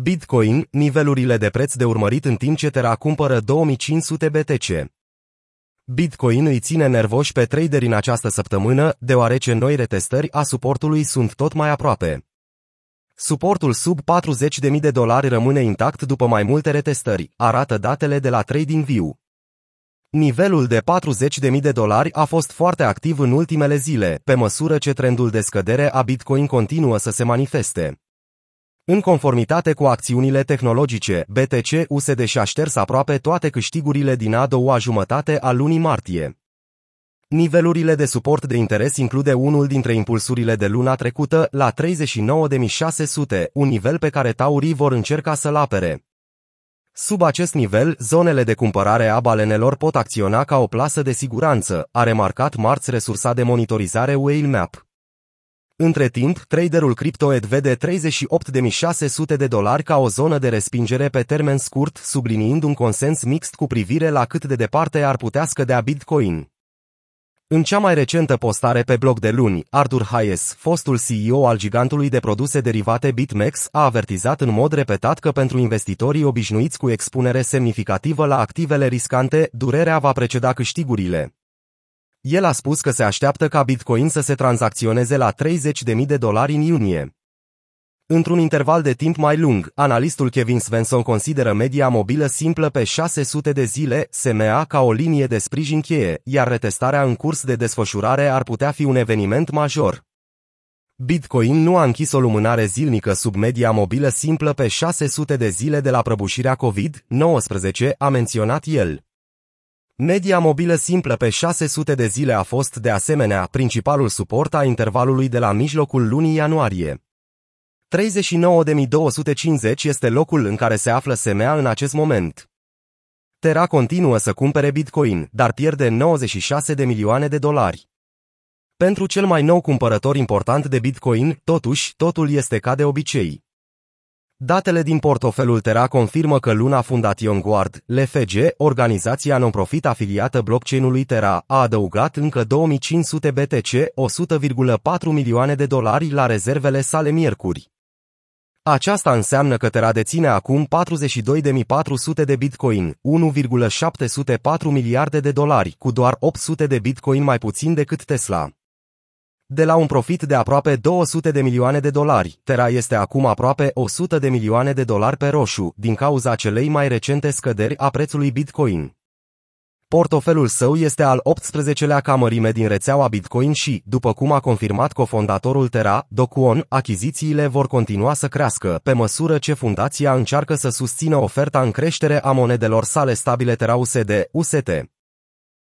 Bitcoin, nivelurile de preț de urmărit în timp ce Terra cumpără 2500 BTC. Bitcoin îi ține nervoși pe traderi în această săptămână, deoarece noi retestări a suportului sunt tot mai aproape. Suportul sub 40.000 de dolari rămâne intact după mai multe retestări, arată datele de la TradingView. Nivelul de 40.000 de dolari a fost foarte activ în ultimele zile, pe măsură ce trendul de scădere a Bitcoin continuă să se manifeste. În conformitate cu acțiunile tehnologice, BTC USD și-a șters aproape toate câștigurile din a doua jumătate a lunii martie. Nivelurile de suport de interes include unul dintre impulsurile de luna trecută la 39.600, un nivel pe care taurii vor încerca să-l apere. Sub acest nivel, zonele de cumpărare a balenelor pot acționa ca o plasă de siguranță, a remarcat marți resursa de monitorizare Whalemap. Între timp, traderul CryptoEd vede 38.600 de dolari ca o zonă de respingere pe termen scurt, subliniind un consens mixt cu privire la cât de departe ar putea scădea Bitcoin. În cea mai recentă postare pe blog de luni, Arthur Hayes, fostul CEO al gigantului de produse derivate BitMEX, a avertizat în mod repetat că pentru investitorii obișnuiți cu expunere semnificativă la activele riscante, durerea va preceda câștigurile. El a spus că se așteaptă ca Bitcoin să se tranzacționeze la 30.000 de dolari în iunie. Într-un interval de timp mai lung, analistul Kevin Svensson consideră media mobilă simplă pe 600 de zile, SMA, ca o linie de sprijin cheie, iar retestarea în curs de desfășurare ar putea fi un eveniment major. Bitcoin nu a închis o lumânare zilnică sub media mobilă simplă pe 600 de zile de la prăbușirea COVID-19, a menționat el. Media mobilă simplă pe 600 de zile a fost, de asemenea, principalul suport a intervalului de la mijlocul lunii ianuarie. 39.250 este locul în care se află SMA în acest moment. Terra continuă să cumpere Bitcoin, dar pierde 96 de milioane de dolari. Pentru cel mai nou cumpărător important de Bitcoin, totuși, totul este ca de obicei. Datele din portofelul Terra confirmă că Luna Fundation Guard, LFG, organizația non-profit afiliată blockchain-ului Terra, a adăugat încă 2500 BTC, 100,4 milioane de dolari la rezervele sale miercuri. Aceasta înseamnă că Terra deține acum 42.400 de bitcoin, 1,704 miliarde de dolari, cu doar 800 de bitcoin mai puțin decât Tesla. De la un profit de aproape 200 de milioane de dolari, Terra este acum aproape 100 de milioane de dolari pe roșu, din cauza celei mai recente scăderi a prețului Bitcoin. Portofelul său este al 18-lea ca mărime din rețeaua Bitcoin și, după cum a confirmat cofondatorul Terra, Dokwon, achizițiile vor continua să crească, pe măsură ce fundația încearcă să susțină oferta în creștere a monedelor sale stabile Terra USD, UST.